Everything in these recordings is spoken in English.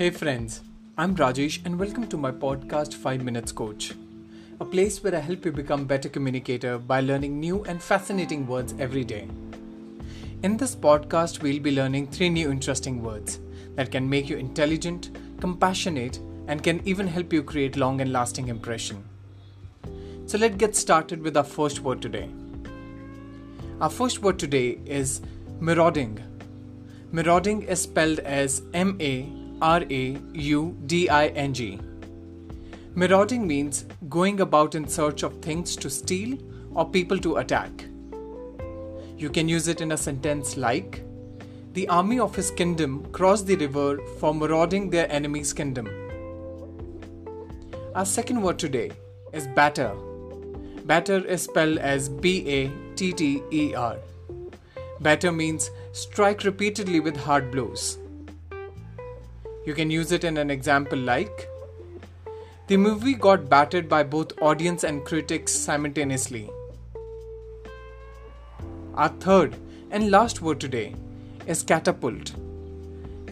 Hey friends, I'm Rajesh and welcome to my podcast 5 Minutes Coach, a place where I help you become better communicator by learning new and fascinating words every day. In this podcast, we'll be learning three new interesting words that can make you intelligent, compassionate, and can even help you create long and lasting impression. So let's get started with our first word today. Our first word today is marauding. Marauding is spelled as M A R A U D I N G. Marauding means going about in search of things to steal or people to attack. You can use it in a sentence like The army of his kingdom crossed the river for marauding their enemy's kingdom. Our second word today is batter. Batter is spelled as B A T T E R. Batter means strike repeatedly with hard blows. You can use it in an example like The movie got battered by both audience and critics simultaneously. Our third and last word today is catapult.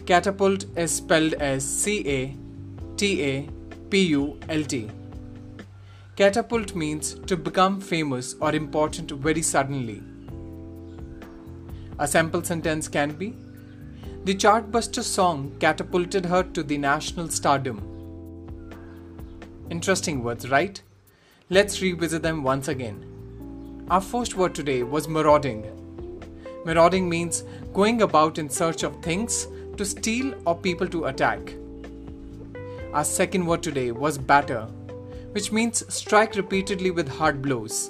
Catapult is spelled as C A T A P U L T. Catapult means to become famous or important very suddenly. A sample sentence can be the Chartbuster song catapulted her to the national stardom. Interesting words, right? Let's revisit them once again. Our first word today was marauding. Marauding means going about in search of things to steal or people to attack. Our second word today was batter, which means strike repeatedly with hard blows.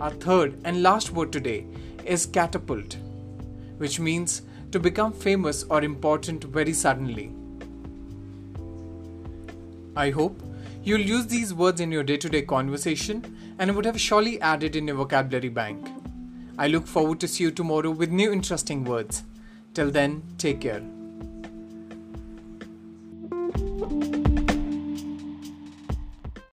Our third and last word today is catapult, which means to become famous or important very suddenly. I hope you'll use these words in your day to day conversation and would have surely added in your vocabulary bank. I look forward to see you tomorrow with new interesting words. Till then, take care.